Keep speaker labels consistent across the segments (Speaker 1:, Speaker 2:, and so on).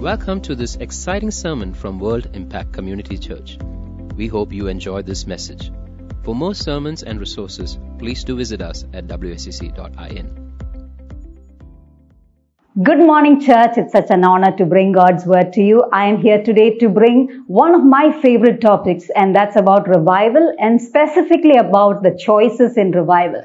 Speaker 1: Welcome to this exciting sermon from World Impact Community Church. We hope you enjoy this message. For more sermons and resources, please do visit us at wscc.in.
Speaker 2: Good morning, church. It's such an honor to bring God's word to you. I am here today to bring one of my favorite topics, and that's about revival and specifically about the choices in revival.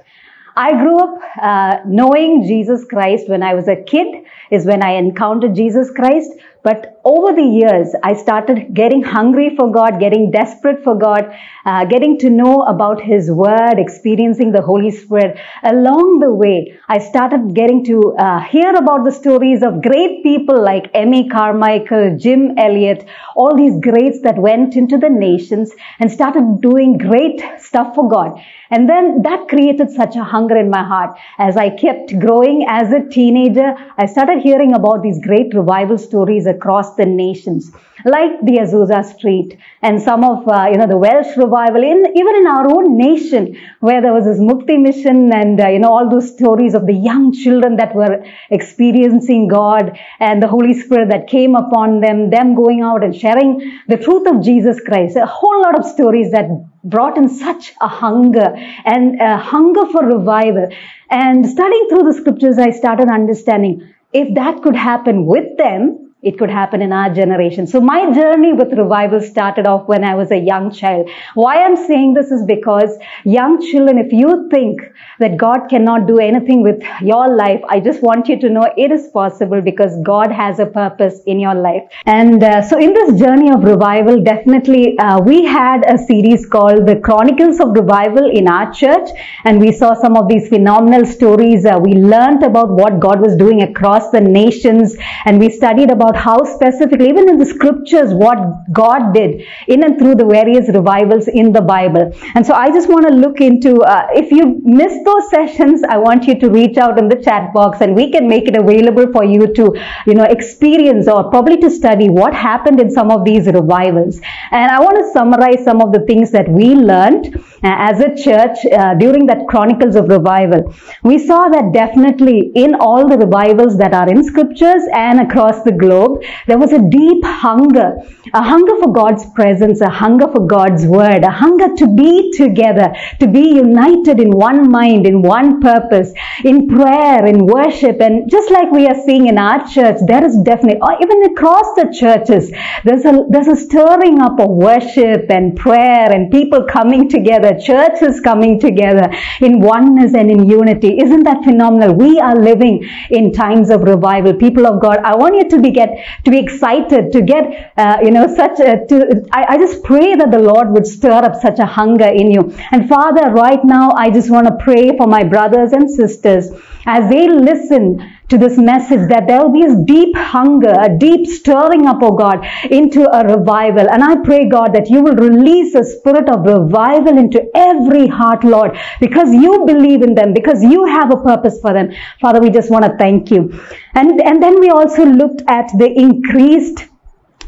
Speaker 2: I grew up uh, knowing Jesus Christ when I was a kid, is when I encountered Jesus Christ. But over the years, I started getting hungry for God, getting desperate for God, uh, getting to know about His Word, experiencing the Holy Spirit. Along the way, I started getting to uh, hear about the stories of great people like Amy Carmichael, Jim Elliot, all these greats that went into the nations and started doing great stuff for God. And then that created such a hunger in my heart. As I kept growing as a teenager, I started hearing about these great revival stories across the nations, like the Azusa Street and some of, uh, you know, the Welsh revival, in, even in our own nation, where there was this Mukti mission and, uh, you know, all those stories of the young children that were experiencing God and the Holy Spirit that came upon them, them going out and sharing the truth of Jesus Christ. A whole lot of stories that brought in such a hunger and a hunger for revival. And studying through the scriptures, I started understanding if that could happen with them, it could happen in our generation. So my journey with revival started off when I was a young child. Why I'm saying this is because young children, if you think that God cannot do anything with your life, I just want you to know it is possible because God has a purpose in your life. And uh, so in this journey of revival, definitely uh, we had a series called the Chronicles of Revival in our church and we saw some of these phenomenal stories. Uh, we learned about what God was doing across the nations and we studied about about how specifically, even in the scriptures, what God did in and through the various revivals in the Bible. And so I just want to look into, uh, if you missed those sessions, I want you to reach out in the chat box and we can make it available for you to, you know, experience or probably to study what happened in some of these revivals. And I want to summarize some of the things that we learned uh, as a church uh, during that Chronicles of Revival. We saw that definitely in all the revivals that are in scriptures and across the globe, Job, there was a deep hunger, a hunger for God's presence, a hunger for God's word, a hunger to be together, to be united in one mind, in one purpose, in prayer, in worship. And just like we are seeing in our church, there is definitely, or even across the churches, there's a, there's a stirring up of worship and prayer and people coming together, churches coming together in oneness and in unity. Isn't that phenomenal? We are living in times of revival. People of God, I want you to be get to be excited, to get, uh, you know, such a, to, I, I just pray that the Lord would stir up such a hunger in you. And Father, right now, I just want to pray for my brothers and sisters as they listen to this message that there will be a deep hunger, a deep stirring up, oh God, into a revival. And I pray, God, that you will release a spirit of revival into every heart, Lord, because you believe in them, because you have a purpose for them. Father, we just want to thank you. And, and then we also looked at the increased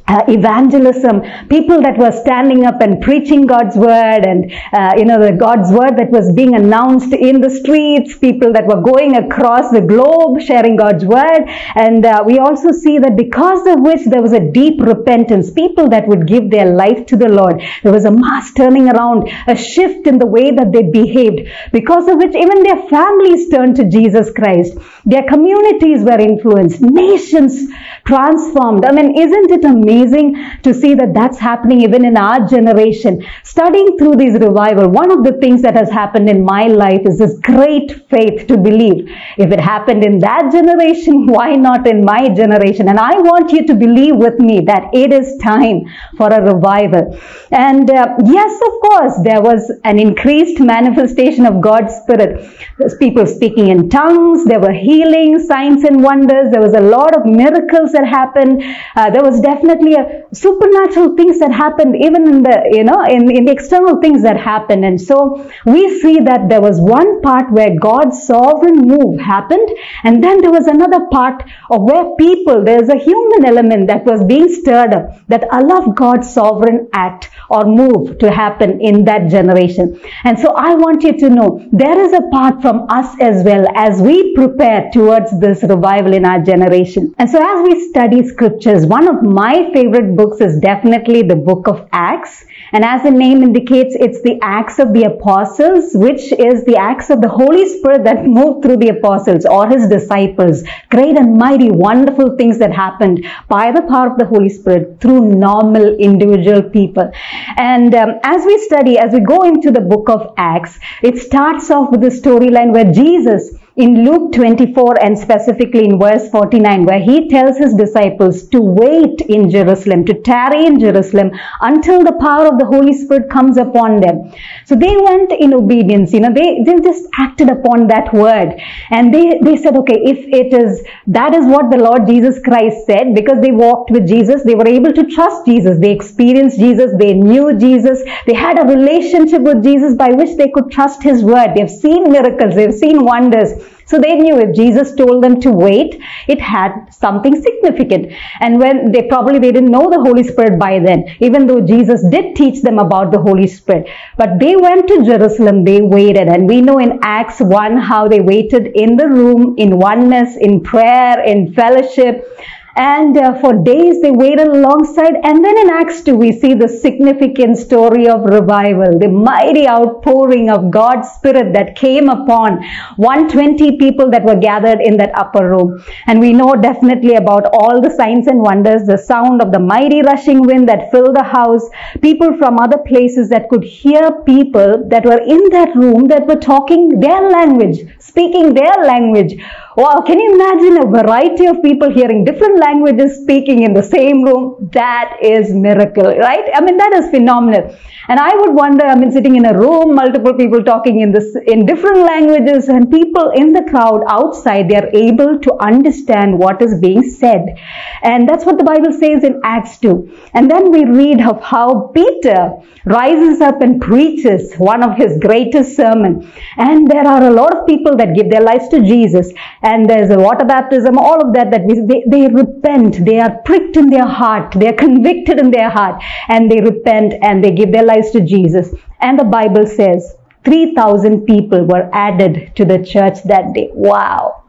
Speaker 2: uh, evangelism, people that were standing up and preaching God's word and, uh, you know, the God's word that was being announced in the streets, people that were going across the globe sharing God's word. And uh, we also see that because of which there was a deep repentance, people that would give their life to the Lord. There was a mass turning around, a shift in the way that they behaved, because of which even their families turned to Jesus Christ. Their communities were influenced, nations transformed. I mean, isn't it amazing to see that that's happening even in our generation? Studying through these revival, one of the things that has happened in my life is this great faith to believe. If it happened in that generation, why not in my generation? And I want you to believe with me that it is time for a revival. And uh, yes, of course, there was an increased manifestation of God's Spirit. There's people speaking in tongues, there were healings, signs and wonders, there was a lot of miracles that happened. Uh, there was definitely definitely a supernatural things that happened even in the, you know, in, in the external things that happened. And so we see that there was one part where God's sovereign move happened. And then there was another part of where people, there's a human element that was being stirred up that allowed God's sovereign act or move to happen in that generation. And so I want you to know there is a part from us as well as we prepare towards this revival in our generation. And so as we study scriptures, one of my favorite books is definitely the book of Acts. And as the name indicates, it's the Acts of the Apostles, which is the Acts of the Holy Spirit that moved through the apostles or his disciples. Great and mighty, wonderful things that happened by the power of the Holy Spirit through normal individual people. And um, as we study, as we go into the book of Acts, it starts off with the storyline where Jesus in Luke 24 and specifically in verse 49 where he tells his disciples to wait in Jerusalem, to tarry in Jerusalem until the power of the Holy Spirit comes upon them. So they went in obedience, you know, they, they just acted upon that word and they, they said, okay, if it is, that is what the Lord Jesus Christ said because they walked with Jesus, they were able to trust Jesus, they experienced Jesus, they knew Jesus, they had a relationship with Jesus by which they could trust his word. They've seen miracles, they've seen wonders. So they knew if Jesus told them to wait, it had something significant. And when they probably they didn't know the Holy Spirit by then, even though Jesus did teach them about the Holy Spirit. But they went to Jerusalem, they waited. And we know in Acts 1 how they waited in the room, in oneness, in prayer, in fellowship. And uh, for days they waited alongside. And then in Acts 2, we see the significant story of revival, the mighty outpouring of God's Spirit that came upon 120 people that were gathered in that upper room. And we know definitely about all the signs and wonders, the sound of the mighty rushing wind that filled the house, people from other places that could hear people that were in that room that were talking their language, speaking their language. Wow, can you imagine a variety of people hearing different languages speaking in the same room? That is miracle, right? I mean, that is phenomenal. And I would wonder, I mean, sitting in a room, multiple people talking in this, in different languages and people in the crowd outside, they are able to understand what is being said. And that's what the Bible says in Acts 2. And then we read of how Peter rises up and preaches one of his greatest sermon. And there are a lot of people that give their lives to Jesus. And there's a water baptism, all of that, that we, they, they repent. They are pricked in their heart. They are convicted in their heart. And they repent and they give their lives to Jesus. And the Bible says 3,000 people were added to the church that day. Wow.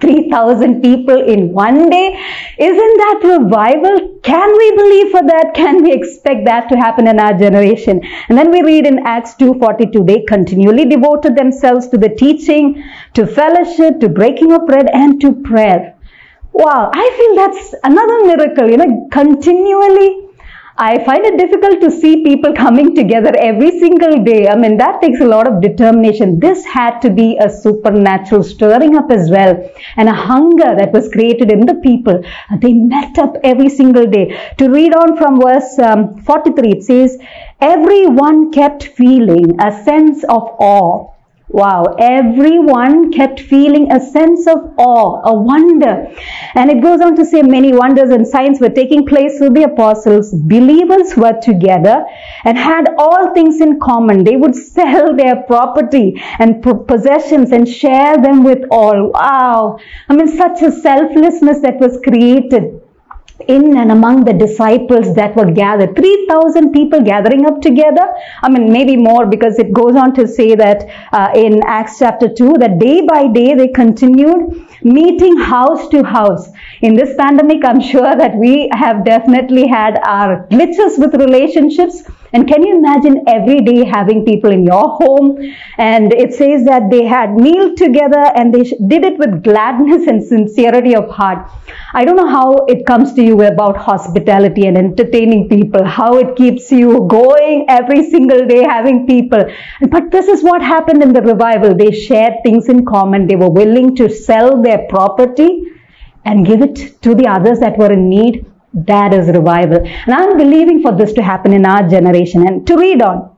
Speaker 2: 3,000 people in one day. Isn't that revival? Can we believe for that? Can we expect that to happen in our generation? And then we read in Acts 2.42, they continually devoted themselves to the teaching, to fellowship, to breaking of bread, and to prayer. Wow, I feel that's another miracle, you know, continually I find it difficult to see people coming together every single day. I mean, that takes a lot of determination. This had to be a supernatural stirring up as well and a hunger that was created in the people. They met up every single day. To read on from verse um, 43, it says, Everyone kept feeling a sense of awe Wow, everyone kept feeling a sense of awe, a wonder. And it goes on to say many wonders and signs were taking place with the apostles. Believers were together and had all things in common. They would sell their property and possessions and share them with all. Wow. I mean, such a selflessness that was created in and among the disciples that were gathered. 3,000 people gathering up together. I mean, maybe more because it goes on to say that uh, in Acts chapter 2 that day by day they continued meeting house to house. In this pandemic, I'm sure that we have definitely had our glitches with relationships. And can you imagine every day having people in your home? And it says that they had meal together and they did it with gladness and sincerity of heart. I don't know how it comes to you about hospitality and entertaining people, how it keeps you going every single day having people. But this is what happened in the revival. They shared things in common. They were willing to sell their property and give it to the others that were in need. That is revival. And I'm believing for this to happen in our generation. And to read on,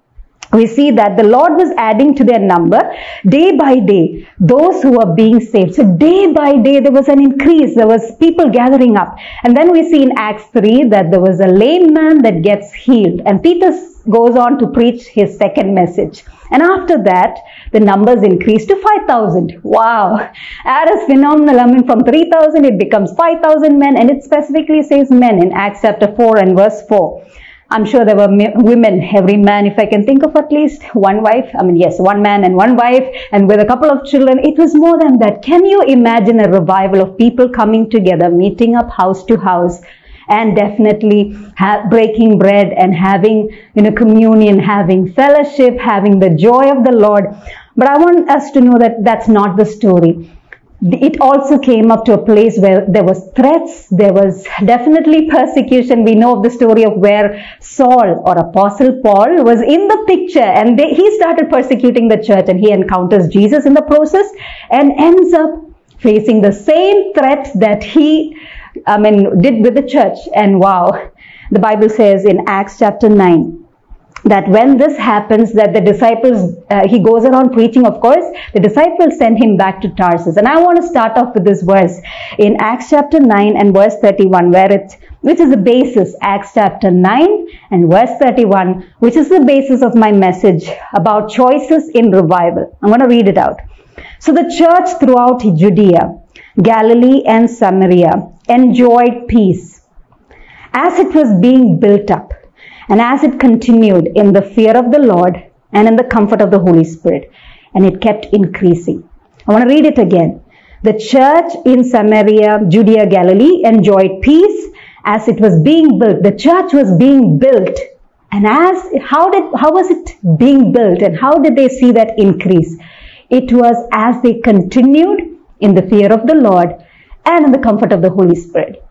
Speaker 2: we see that the Lord was adding to their number day by day those who were being saved. So day by day there was an increase. There was people gathering up. And then we see in Acts 3 that there was a lame man that gets healed. And Peter goes on to preach his second message. And after that, the numbers increased to 5,000. Wow. That is phenomenal. I mean, from 3,000 it becomes 5,000 men and it specifically says men in Acts chapter 4 and verse 4. I'm sure there were women, every man, if I can think of at least one wife. I mean, yes, one man and one wife, and with a couple of children. It was more than that. Can you imagine a revival of people coming together, meeting up house to house, and definitely breaking bread and having, you know, communion, having fellowship, having the joy of the Lord. But I want us to know that that's not the story. It also came up to a place where there was threats there was definitely persecution. We know of the story of where saul or apostle paul was in the picture and they, he started persecuting the church and he encounters jesus in the process and ends up facing the same threat that he i mean did with the church. And wow the bible says in acts chapter 9 that when this happens that the disciples uh, he goes around preaching of course the disciples send him back to tarsus. And i want to start off with this verse in acts chapter 9 and verse 31 where it which is the basis acts chapter 9 and verse 31 which is the basis of my message about choices in revival. I'm going to read it out. So the church throughout judea galilee and samaria enjoyed peace as it was being built up and as it continued in the fear of the Lord and in the comfort of the Holy Spirit, and it kept increasing. I want to read it again. The church in Samaria, Judea, Galilee enjoyed peace as it was being built. The church was being built. And as, how did, how was it being built and how did they see that increase? It was as they continued in the fear of the Lord and in the comfort of the Holy Spirit.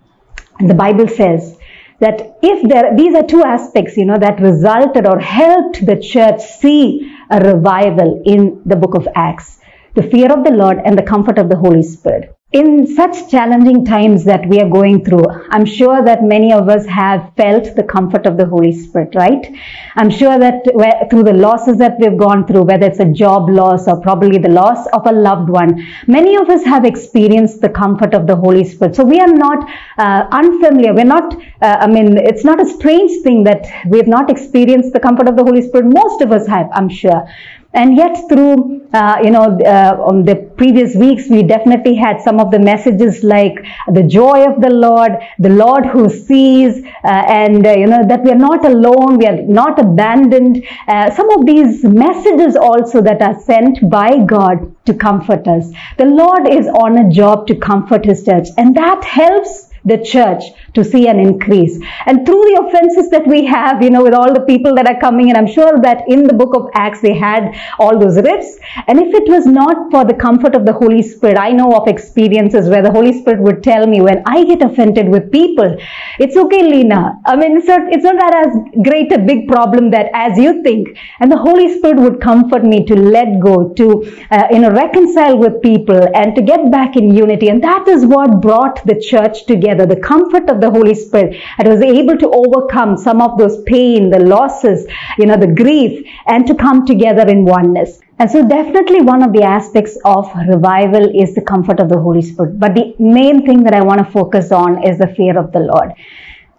Speaker 2: And the Bible says that if there, these are two aspects, you know, that resulted or helped the church see a revival in the book of Acts. The fear of the Lord and the comfort of the Holy Spirit in such challenging times that we are going through, I'm sure that many of us have felt the comfort of the Holy Spirit, right? I'm sure that through the losses that we've gone through, whether it's a job loss or probably the loss of a loved one, many of us have experienced the comfort of the Holy Spirit. So we are not uh, unfamiliar. We're not, uh, I mean, it's not a strange thing that we have not experienced the comfort of the Holy Spirit. Most of us have, I'm sure. And yet through, uh, you know, uh, on the previous weeks, we definitely had some of the messages like the joy of the Lord, the Lord who sees, uh, and, uh, you know, that we are not alone, we are not abandoned. Uh, some of these messages also that are sent by God to comfort us. The Lord is on a job to comfort His church, and that helps the church to see an increase. And through the offenses that we have, you know, with all the people that are coming, and I'm sure that in the book of Acts they had all those rifts. And if it was not for the comfort of the Holy Spirit, I know of experiences where the Holy Spirit would tell me when I get offended with people, it's okay, Lena. I mean, it's not, it's not that as great a big problem that as you think. And the Holy Spirit would comfort me to let go, to, uh, you know, reconcile with people and to get back in unity. And that is what brought the church together, the comfort of the Holy Spirit and was able to overcome some of those pain, the losses, you know, the grief and to come together in oneness. And so definitely one of the aspects of revival is the comfort of the Holy Spirit. But the main thing that I want to focus on is the fear of the Lord.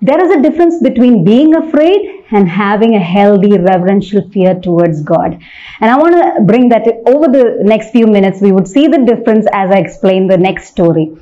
Speaker 2: There is a difference between being afraid and having a healthy reverential fear towards God. And I want to bring that over the next few minutes. We would see the difference as I explain the next story.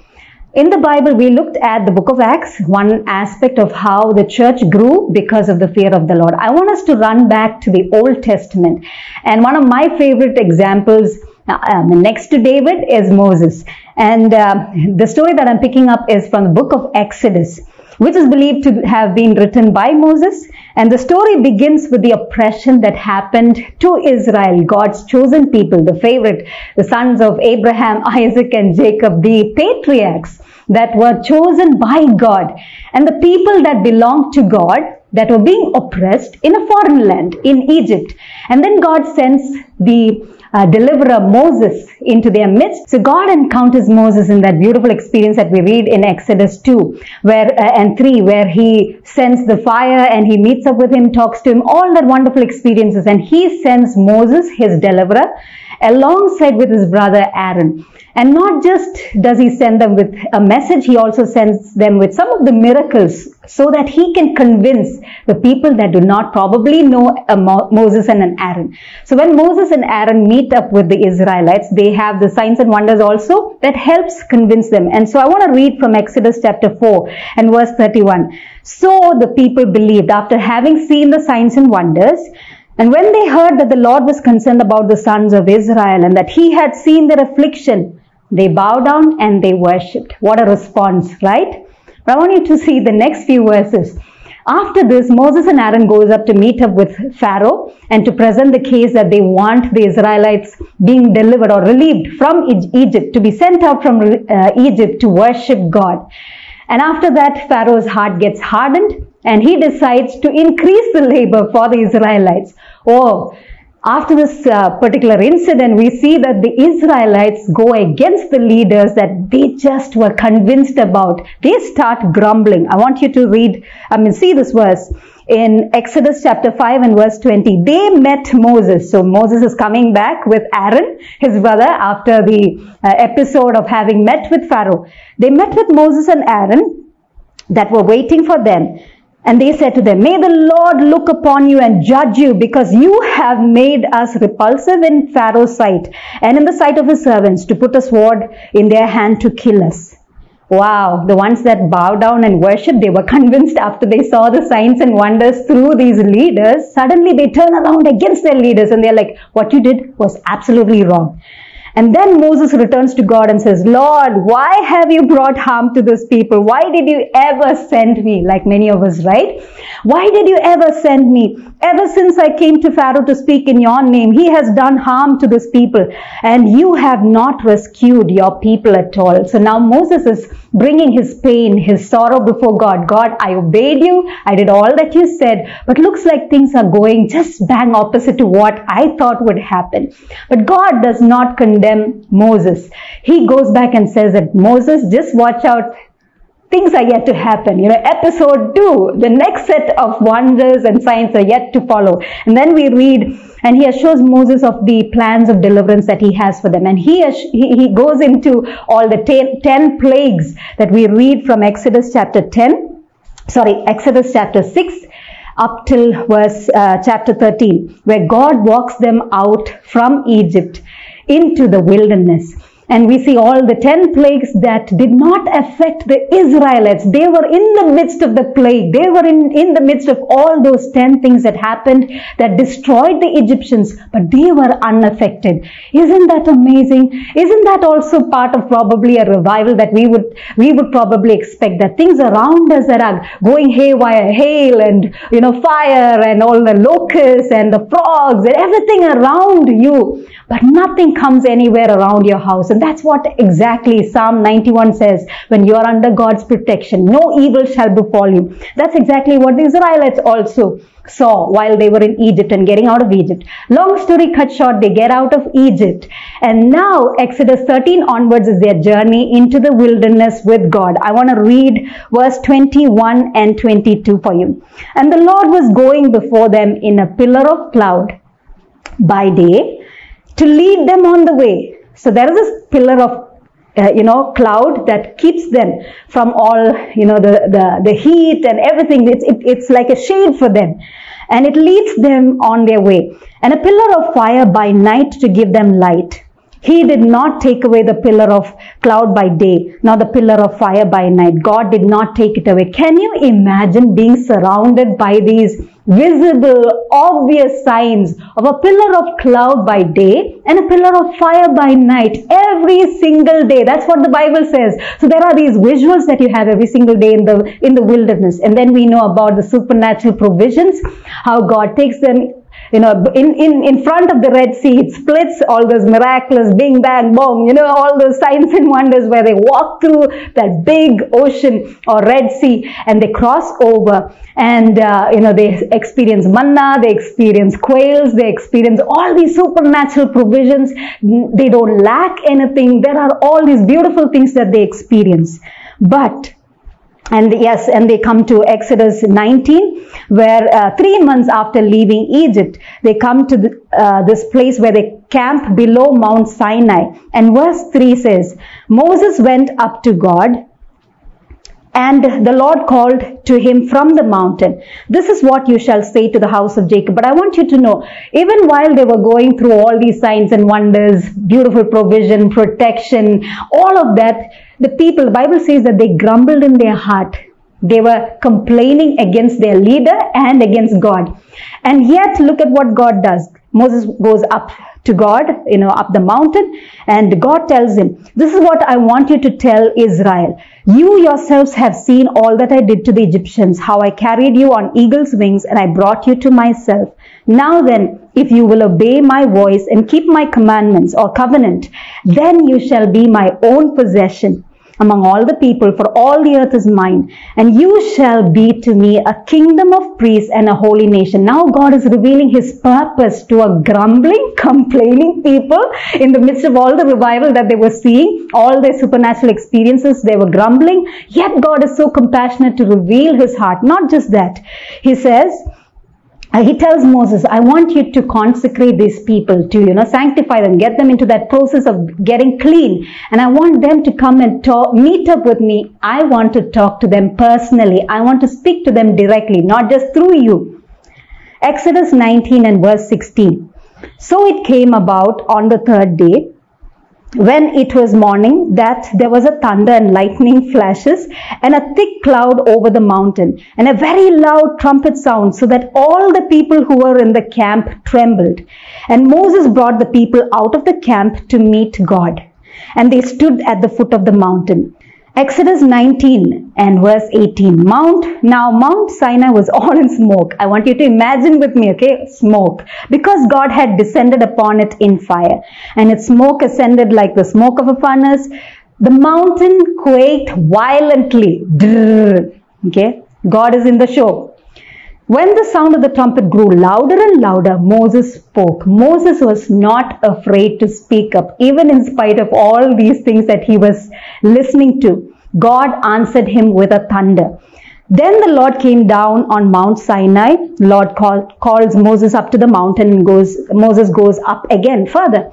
Speaker 2: In the Bible, we looked at the book of Acts, one aspect of how the church grew because of the fear of the Lord. I want us to run back to the Old Testament. And one of my favorite examples uh, um, next to David is Moses. And uh, the story that I'm picking up is from the book of Exodus, which is believed to have been written by Moses. And the story begins with the oppression that happened to Israel, God's chosen people, the favorite, the sons of Abraham, Isaac, and Jacob, the patriarchs that were chosen by God. And the people that belonged to God that were being oppressed in a foreign land, in Egypt. And then God sends the uh, deliverer Moses into their midst. So God encounters Moses in that beautiful experience that we read in Exodus 2 where, uh, and 3 where he sends the fire and he meets up with him, talks to him, all that wonderful experiences and he sends Moses, his deliverer, alongside with his brother Aaron. And not just does he send them with a message, he also sends them with some of the miracles so that he can convince the people that do not probably know uh, Moses and an Aaron. So when Moses and Aaron meet up with the Israelites, they have the signs and wonders also that helps convince them. And so I want to read from Exodus chapter 4 and verse 31. So the people believed after having seen the signs and wonders, and when they heard that the Lord was concerned about the sons of Israel and that he had seen their affliction, they bowed down and they worshipped. What a response, right? But I want you to see the next few verses. After this, Moses and Aaron goes up to meet up with Pharaoh and to present the case that they want the Israelites being delivered or relieved from Egypt, to be sent out from uh, Egypt to worship God. And after that, Pharaoh's heart gets hardened and he decides to increase the labor for the Israelites. Oh, after this uh, particular incident, we see that the Israelites go against the leaders that they just were convinced about. They start grumbling. I want you to read, I mean, see this verse in Exodus chapter 5 and verse 20. They met Moses. So Moses is coming back with Aaron, his brother, after the uh, episode of having met with Pharaoh. They met with Moses and Aaron that were waiting for them. And they said to them, May the Lord look upon you and judge you because you have made us repulsive in Pharaoh's sight and in the sight of his servants to put a sword in their hand to kill us. Wow, the ones that bow down and worship, they were convinced after they saw the signs and wonders through these leaders. Suddenly they turn around against their leaders and they're like, what you did was absolutely wrong. And then Moses returns to God and says, Lord, why have you brought harm to this people? Why did you ever send me? Like many of us, right? Why did you ever send me? Ever since I came to Pharaoh to speak in your name, he has done harm to this people and you have not rescued your people at all. So now Moses is bringing his pain, his sorrow before God. God, I obeyed you. I did all that you said, but looks like things are going just bang opposite to what I thought would happen. But God does not condemn Moses. He goes back and says that Moses, just watch out. Things are yet to happen. You know, episode two, the next set of wonders and signs are yet to follow. And then we read, and he assures Moses of the plans of deliverance that he has for them. And he, he, goes into all the ten, ten plagues that we read from Exodus chapter 10, sorry, Exodus chapter 6, up till verse uh, chapter 13 where God walks them out from Egypt into the wilderness. And we see all the 10 plagues that did not affect the Israelites. They were in the midst of the plague. They were in, in the midst of all those 10 things that happened that destroyed the Egyptians, but they were unaffected. Isn't that amazing? Isn't that also part of probably a revival that we would, we would probably expect that things around us that are going haywire, hail and, you know, fire and all the locusts and the frogs and everything around you but nothing comes anywhere around your house. That's what exactly Psalm 91 says. When you are under God's protection, no evil shall befall you. That's exactly what the Israelites also saw while they were in Egypt and getting out of Egypt. Long story cut short, they get out of Egypt. And now Exodus 13 onwards is their journey into the wilderness with God. I want to read verse 21 and 22 for you. And the Lord was going before them in a pillar of cloud by day to lead them on the way. So there is this pillar of uh, you know cloud that keeps them from all you know the the, the heat and everything. It's it, it's like a shade for them. And it leads them on their way. And a pillar of fire by night to give them light he did not take away the pillar of cloud by day, nor the pillar of fire by night. God did not take it away. Can you imagine being surrounded by these visible, obvious signs of a pillar of cloud by day and a pillar of fire by night every single day? That's what the Bible says. So there are these visuals that you have every single day in the, in the wilderness. And then we know about the supernatural provisions, how God takes them you know, in, in, in front of the Red Sea, it splits all those miraculous bing, bang, boom, you know, all those signs and wonders where they walk through that big ocean or Red Sea and they cross over and, uh, you know, they experience manna, they experience quails, they experience all these supernatural provisions. They don't lack anything. There are all these beautiful things that they experience. But and yes, and they come to Exodus 19, where uh, three months after leaving Egypt, they come to the, uh, this place where they camp below Mount Sinai. And verse 3 says, Moses went up to God and the Lord called to him from the mountain, This is what you shall say to the house of Jacob. But I want you to know, even while they were going through all these signs and wonders, beautiful provision, protection, all of that, the people, the Bible says that they grumbled in their heart. They were complaining against their leader and against God. And yet, look at what God does. Moses goes up to God, you know, up the mountain, and God tells him, This is what I want you to tell Israel. You yourselves have seen all that I did to the Egyptians, how I carried you on eagle's wings and I brought you to myself. Now then, if you will obey my voice and keep my commandments or covenant, then you shall be my own possession among all the people, for all the earth is mine. And you shall be to me a kingdom of priests and a holy nation. Now God is revealing his purpose to a grumbling, complaining people in the midst of all the revival that they were seeing, all their supernatural experiences, they were grumbling. Yet God is so compassionate to reveal his heart. Not just that. He says, he tells Moses, I want you to consecrate these people to, you know, sanctify them, get them into that process of getting clean. And I want them to come and talk, meet up with me. I want to talk to them personally. I want to speak to them directly, not just through you. Exodus 19 and verse 16. So it came about on the third day when it was morning that there was a thunder and lightning flashes and a thick cloud over the mountain and a very loud trumpet sound so that all the people who were in the camp trembled. And Moses brought the people out of the camp to meet God. And they stood at the foot of the mountain. Exodus 19 and verse 18. Mount, now Mount Sinai was all in smoke. I want you to imagine with me, okay? Smoke. Because God had descended upon it in fire. And its smoke ascended like the smoke of a furnace. The mountain quaked violently. Okay? God is in the show. When the sound of the trumpet grew louder and louder, Moses spoke. Moses was not afraid to speak up, even in spite of all these things that he was listening to. God answered him with a thunder. Then the Lord came down on Mount Sinai. Lord call, calls Moses up to the mountain and goes, Moses goes up again further.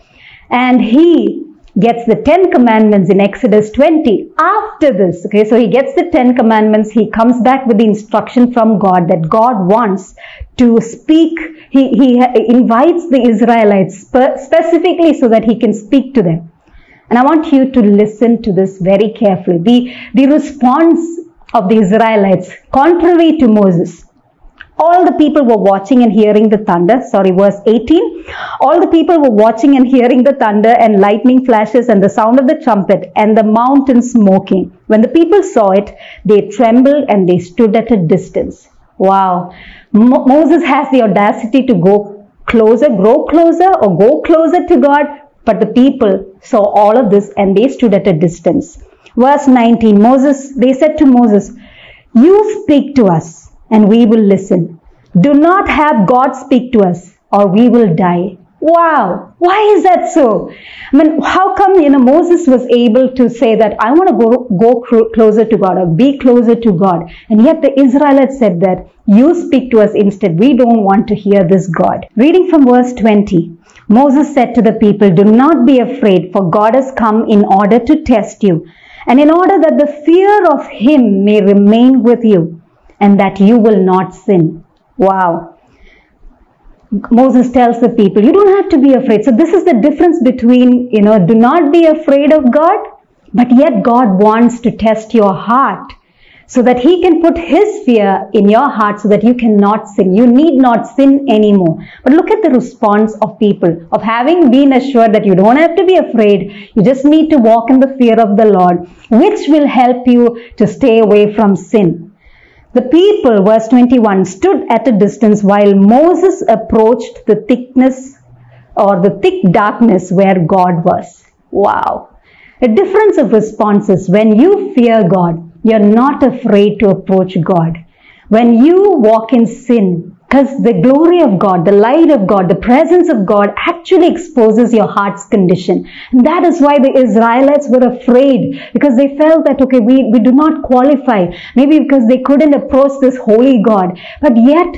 Speaker 2: And he gets the 10 commandments in Exodus 20. After this, okay, so he gets the 10 commandments, he comes back with the instruction from God that God wants to speak. He, he invites the Israelites specifically so that he can speak to them. And I want you to listen to this very carefully. The, the response of the Israelites, contrary to Moses, all the people were watching and hearing the thunder. Sorry, verse 18. All the people were watching and hearing the thunder and lightning flashes and the sound of the trumpet and the mountain smoking. When the people saw it, they trembled and they stood at a distance. Wow. Mo- Moses has the audacity to go closer, grow closer or go closer to God. But the people saw all of this and they stood at a distance. Verse 19. Moses, they said to Moses, you speak to us and we will listen. Do not have God speak to us or we will die. Wow. Why is that so? I mean, how come, you know, Moses was able to say that I want to go, go closer to God or be closer to God. And yet the Israelites said that you speak to us instead. We don't want to hear this God. Reading from verse 20. Moses said to the people, do not be afraid for God has come in order to test you and in order that the fear of him may remain with you and that you will not sin. Wow. Moses tells the people, you don't have to be afraid. So this is the difference between, you know, do not be afraid of God, but yet God wants to test your heart so that he can put his fear in your heart so that you cannot sin. You need not sin anymore. But look at the response of people of having been assured that you don't have to be afraid. You just need to walk in the fear of the Lord, which will help you to stay away from sin. The people, verse 21, stood at a distance while Moses approached the thickness or the thick darkness where God was. Wow. A difference of responses. When you fear God, you're not afraid to approach God. When you walk in sin, because the glory of God, the light of God, the presence of God actually exposes your heart's condition. And that is why the Israelites were afraid because they felt that, okay, we, we do not qualify. Maybe because they couldn't approach this holy God. But yet,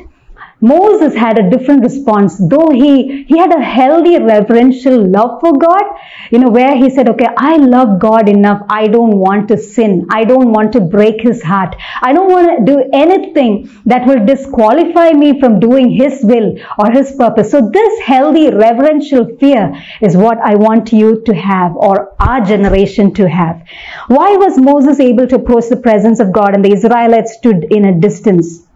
Speaker 2: Moses had a different response, though he, he had a healthy reverential love for God, you know, where he said, okay, I love God enough. I don't want to sin. I don't want to break his heart. I don't want to do anything that will disqualify me from doing his will or his purpose. So this healthy reverential fear is what I want you to have or our generation to have. Why was Moses able to approach the presence of God and the Israelites stood in a distance?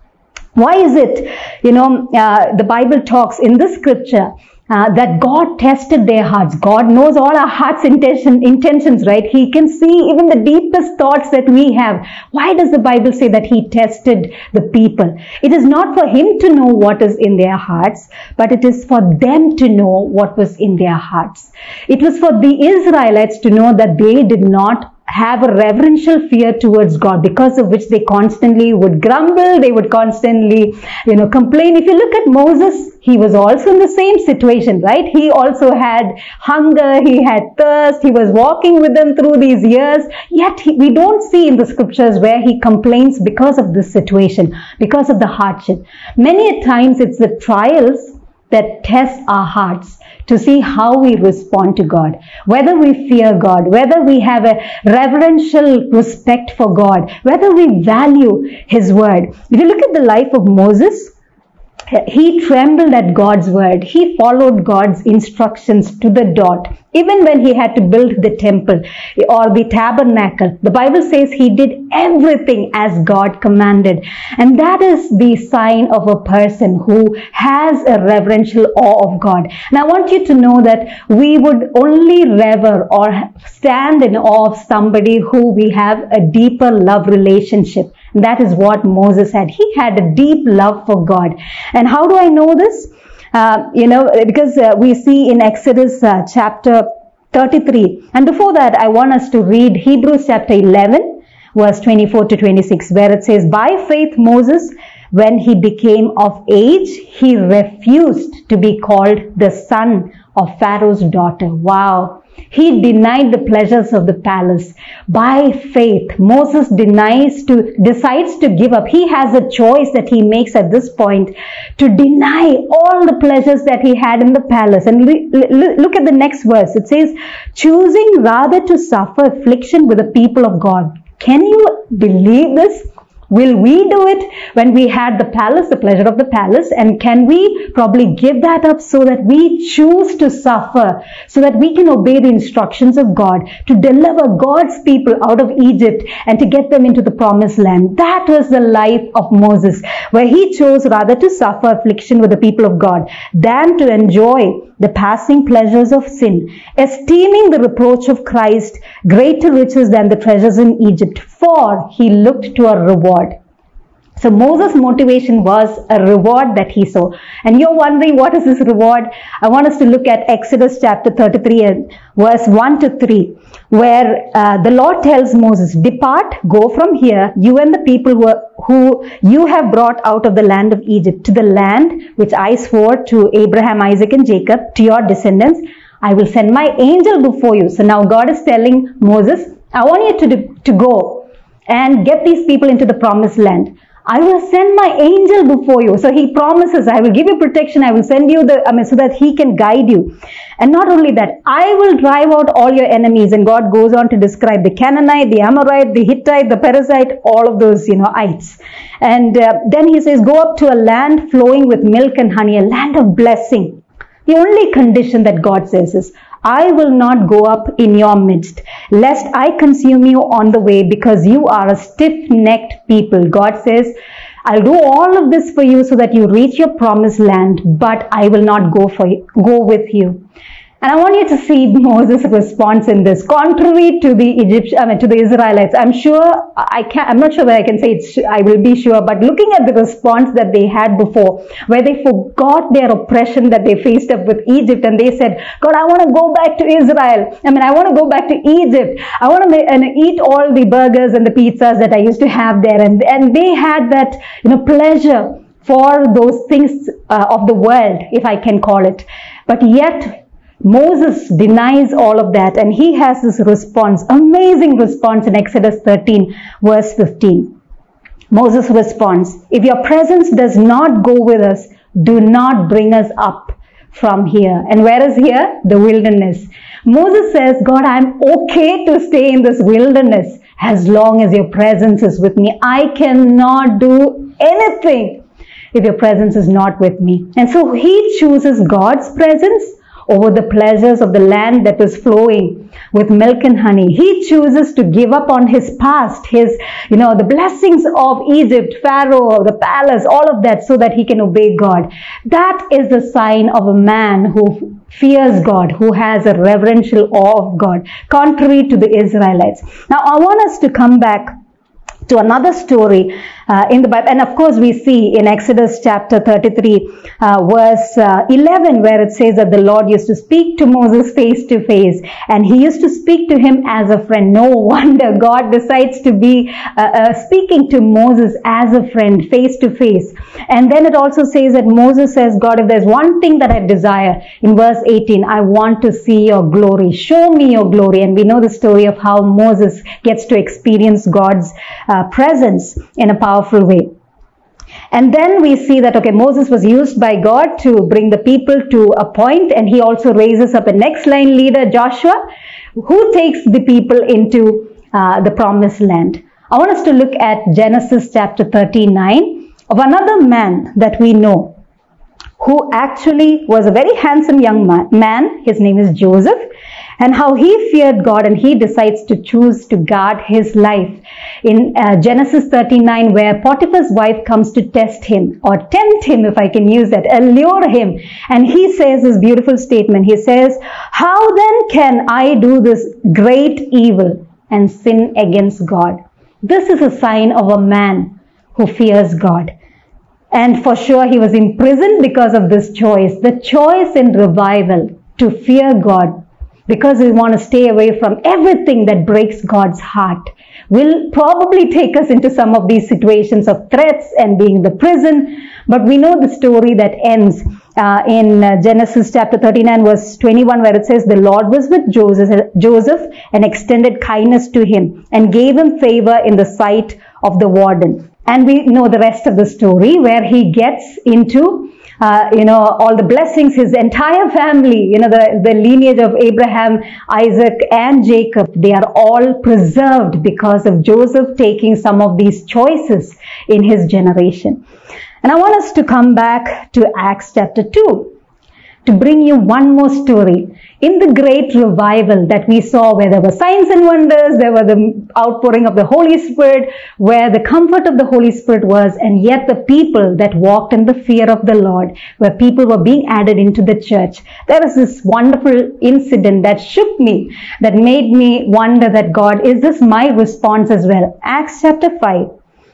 Speaker 2: Why is it, you know, uh, the Bible talks in this scripture uh, that God tested their hearts. God knows all our hearts' intention, intentions, right? He can see even the deepest thoughts that we have. Why does the Bible say that He tested the people? It is not for Him to know what is in their hearts, but it is for them to know what was in their hearts. It was for the Israelites to know that they did not have a reverential fear towards God because of which they constantly would grumble, they would constantly, you know, complain. If you look at Moses, he was also in the same situation, right? He also had hunger, he had thirst, he was walking with them through these years. Yet he, we don't see in the scriptures where he complains because of this situation, because of the hardship. Many a times it's the trials that test our hearts to see how we respond to God, whether we fear God, whether we have a reverential respect for God, whether we value His word. If you look at the life of Moses, he trembled at God's word. He followed God's instructions to the dot. Even when he had to build the temple or the tabernacle, the Bible says he did everything as God commanded. And that is the sign of a person who has a reverential awe of God. And I want you to know that we would only rever or stand in awe of somebody who we have a deeper love relationship. That is what Moses had. He had a deep love for God. And how do I know this? Uh, you know, because uh, we see in Exodus uh, chapter 33. And before that, I want us to read Hebrews chapter 11, verse 24 to 26, where it says, By faith Moses, when he became of age, he refused to be called the son of Pharaoh's daughter. Wow. He denied the pleasures of the palace. By faith, Moses denies to, decides to give up. He has a choice that he makes at this point to deny all the pleasures that he had in the palace. And look at the next verse. It says, choosing rather to suffer affliction with the people of God. Can you believe this? Will we do it when we had the palace, the pleasure of the palace? And can we probably give that up so that we choose to suffer, so that we can obey the instructions of God to deliver God's people out of Egypt and to get them into the promised land? That was the life of Moses, where he chose rather to suffer affliction with the people of God than to enjoy the passing pleasures of sin, esteeming the reproach of Christ greater riches than the treasures in Egypt, for he looked to a reward. So Moses' motivation was a reward that he saw. And you're wondering what is this reward? I want us to look at Exodus chapter 33 and verse 1 to 3, where uh, the Lord tells Moses, Depart, go from here, you and the people who, are, who you have brought out of the land of Egypt, to the land which I swore to Abraham, Isaac, and Jacob, to your descendants. I will send my angel before you. So now God is telling Moses, I want you to, do, to go and get these people into the promised land. I will send my angel before you. So he promises, I will give you protection. I will send you the, I mean, so that he can guide you. And not only that, I will drive out all your enemies. And God goes on to describe the Canaanite, the Amorite, the Hittite, the Perizzite, all of those, you know, ites. And uh, then he says, go up to a land flowing with milk and honey, a land of blessing. The only condition that God says is, I will not go up in your midst, lest I consume you on the way, because you are a stiff-necked people. God says, I'll do all of this for you so that you reach your promised land, but I will not go for you, go with you. And I want you to see Moses' response in this. Contrary to the Egyptian, I mean, to the Israelites, I'm sure, I can't, I'm not sure that I can say it's, I will be sure, but looking at the response that they had before, where they forgot their oppression that they faced up with Egypt and they said, God, I want to go back to Israel. I mean, I want to go back to Egypt. I want to make, and eat all the burgers and the pizzas that I used to have there. And, and they had that, you know, pleasure for those things uh, of the world, if I can call it. But yet, Moses denies all of that and he has this response, amazing response in Exodus 13 verse 15. Moses responds, if your presence does not go with us, do not bring us up from here. And where is here? The wilderness. Moses says, God, I'm okay to stay in this wilderness as long as your presence is with me. I cannot do anything if your presence is not with me. And so he chooses God's presence over the pleasures of the land that is flowing with milk and honey. He chooses to give up on his past, his, you know, the blessings of Egypt, Pharaoh, the palace, all of that so that he can obey God. That is the sign of a man who fears God, who has a reverential awe of God, contrary to the Israelites. Now I want us to come back to another story uh, in the Bible. And of course, we see in Exodus chapter 33, uh, verse uh, 11, where it says that the Lord used to speak to Moses face to face, and he used to speak to him as a friend. No wonder God decides to be uh, uh, speaking to Moses as a friend, face to face. And then it also says that Moses says, God, if there's one thing that I desire, in verse 18, I want to see your glory. Show me your glory. And we know the story of how Moses gets to experience God's uh, presence in a powerful powerful way. And then we see that, okay, Moses was used by God to bring the people to a point and he also raises up a next line leader, Joshua, who takes the people into uh, the promised land. I want us to look at Genesis chapter 39 of another man that we know who actually was a very handsome young man. His name is Joseph and how he feared God and he decides to choose to guard his life. In uh, Genesis 39, where Potiphar's wife comes to test him or tempt him, if I can use that, allure him. And he says this beautiful statement. He says, How then can I do this great evil and sin against God? This is a sign of a man who fears God. And for sure, he was imprisoned because of this choice. The choice in revival to fear God because we want to stay away from everything that breaks God's heart will probably take us into some of these situations of threats and being in the prison. But we know the story that ends uh, in uh, Genesis chapter 39 verse 21 where it says the Lord was with Joseph, Joseph and extended kindness to him and gave him favor in the sight of the warden. And we know the rest of the story where he gets into uh, you know, all the blessings, his entire family, you know, the, the lineage of Abraham, Isaac, and Jacob, they are all preserved because of Joseph taking some of these choices in his generation. And I want us to come back to Acts chapter 2 to bring you one more story. In the great revival that we saw where there were signs and wonders, there were the outpouring of the Holy Spirit, where the comfort of the Holy Spirit was, and yet the people that walked in the fear of the Lord, where people were being added into the church. There was this wonderful incident that shook me, that made me wonder that God, is this my response as well? Acts chapter 5.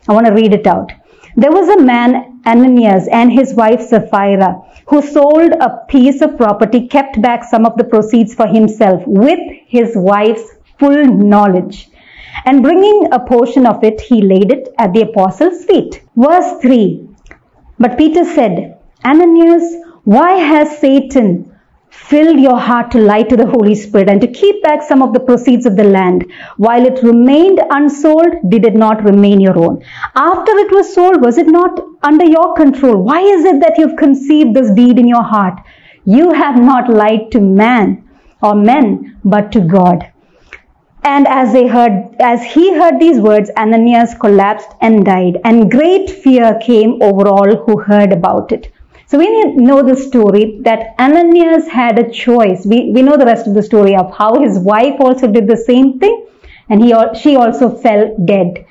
Speaker 2: I want to read it out. There was a man, Ananias, and his wife Sapphira, who sold a piece of property, kept back some of the proceeds for himself with his wife's full knowledge. And bringing a portion of it, he laid it at the apostles' feet. Verse 3. But Peter said, Ananias, why has Satan filled your heart to lie to the Holy Spirit and to keep back some of the proceeds of the land. While it remained unsold, did it not remain your own? After it was sold, was it not under your control? Why is it that you've conceived this deed in your heart? You have not lied to man or men, but to God. And as they heard, as he heard these words, Ananias collapsed and died, and great fear came over all who heard about it. So we know the story that Ananias had a choice. We, we know the rest of the story of how his wife also did the same thing and he, she also fell dead.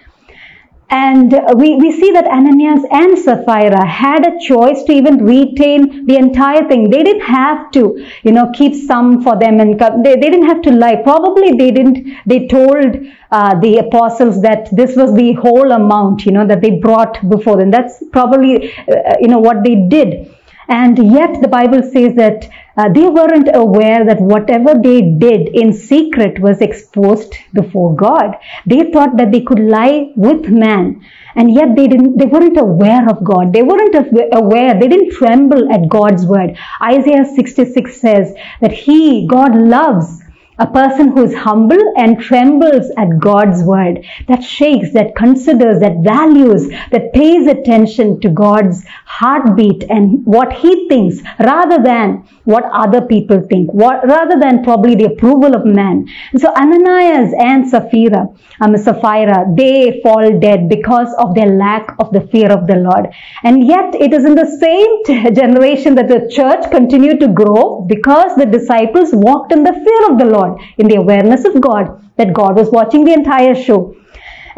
Speaker 2: And we, we see that Ananias and Sapphira had a choice to even retain the entire thing. They didn't have to, you know, keep some for them and. They, they didn't have to lie. Probably they didn't, they told uh, the apostles that this was the whole amount, you know, that they brought before them. That's probably, uh, you know, what they did. And yet the Bible says that uh, they weren't aware that whatever they did in secret was exposed before God. They thought that they could lie with man. And yet they didn't, they weren't aware of God. They weren't aware. They didn't tremble at God's word. Isaiah 66 says that he, God loves a person who is humble and trembles at God's word, that shakes, that considers, that values, that pays attention to God's heartbeat and what he thinks rather than what other people think, what, rather than probably the approval of man. And so Ananias and Sapphira, um, Sapphira, they fall dead because of their lack of the fear of the Lord. And yet it is in the same generation that the church continued to grow because the disciples walked in the fear of the Lord, in the awareness of God, that God was watching the entire show.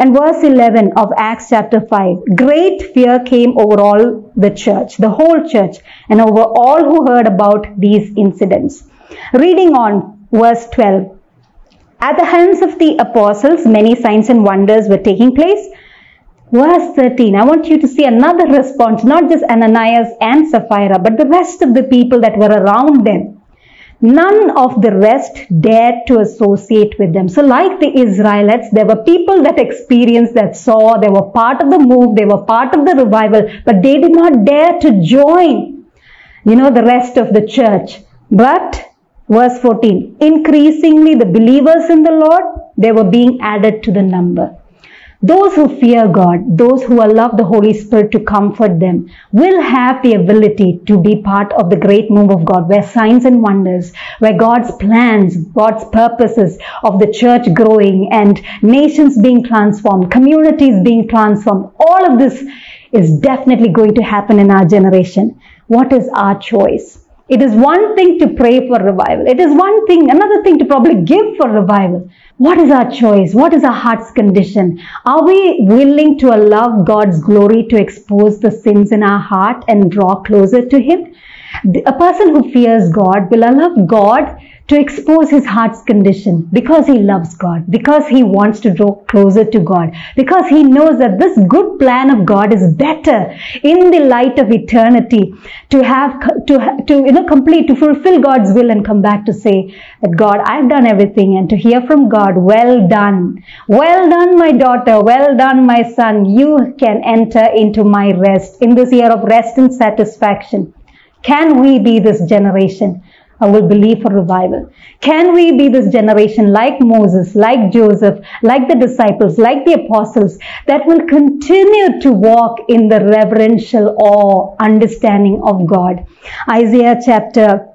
Speaker 2: And verse 11 of Acts chapter 5, great fear came over all the church, the whole church, and over all who heard about these incidents. Reading on verse 12. At the hands of the apostles, many signs and wonders were taking place. Verse 13, I want you to see another response, not just Ananias and Sapphira, but the rest of the people that were around them. None of the rest dared to associate with them. So like the Israelites, there were people that experienced, that saw, they were part of the move, they were part of the revival, but they did not dare to join, you know, the rest of the church. But verse 14, increasingly the believers in the Lord, they were being added to the number. Those who fear God, those who allow the Holy Spirit to comfort them, will have the ability to be part of the great move of God, where signs and wonders, where God's plans, God's purposes of the church growing and nations being transformed, communities being transformed, all of this is definitely going to happen in our generation. What is our choice? It is one thing to pray for revival. It is one thing, another thing to probably give for revival. What is our choice? What is our heart's condition? Are we willing to allow God's glory to expose the sins in our heart and draw closer to Him? A person who fears God will allow God to expose his heart's condition because he loves God, because he wants to draw closer to God, because he knows that this good plan of God is better in the light of eternity to have, to, to, you know, complete, to fulfill God's will and come back to say that God, I've done everything and to hear from God, well done. Well done, my daughter. Well done, my son. You can enter into my rest in this year of rest and satisfaction. Can we be this generation who will believe for revival? Can we be this generation like Moses, like Joseph, like the disciples, like the apostles that will continue to walk in the reverential awe, understanding of God? Isaiah chapter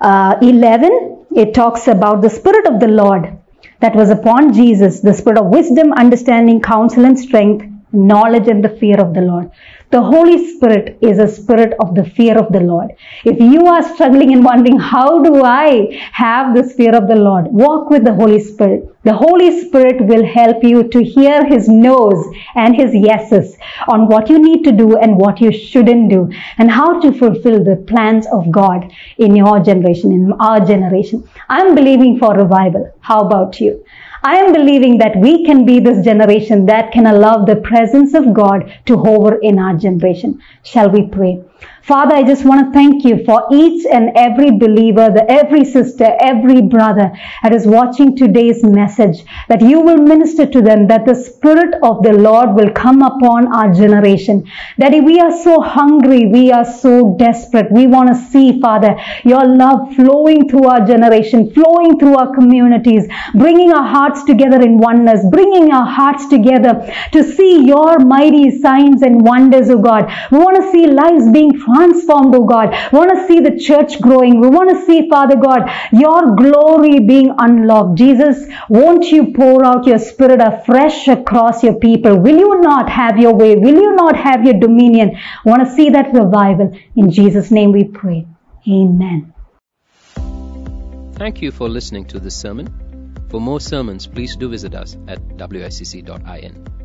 Speaker 2: uh, 11, it talks about the Spirit of the Lord that was upon Jesus, the Spirit of wisdom, understanding, counsel and strength, knowledge and the fear of the Lord. The Holy Spirit is a spirit of the fear of the Lord. If you are struggling and wondering, how do I have this fear of the Lord? Walk with the Holy Spirit. The Holy Spirit will help you to hear His no's and His yeses on what you need to do and what you shouldn't do and how to fulfill the plans of God in your generation, in our generation. I'm believing for revival. How about you? I am believing that we can be this generation that can allow the presence of God to hover in our generation. Shall we pray? Father, I just want to thank you for each and every believer, the every sister, every brother that is watching today's message, that you will minister to them, that the Spirit of the Lord will come upon our generation. That we are so hungry, we are so desperate. We want to see, Father, your love flowing through our generation, flowing through our communities, bringing our hearts together in oneness, bringing our hearts together to see your mighty signs and wonders, O God. We want to see lives being transformed, oh God. We want to see the church growing. We want to see, Father God, your glory being unlocked. Jesus, won't you pour out your spirit afresh across your people? Will you not have your way? Will you not have your dominion? We want to see that revival. In Jesus' name we pray. Amen.
Speaker 1: Thank you for listening to this sermon. For more sermons, please do visit us at wicc.in.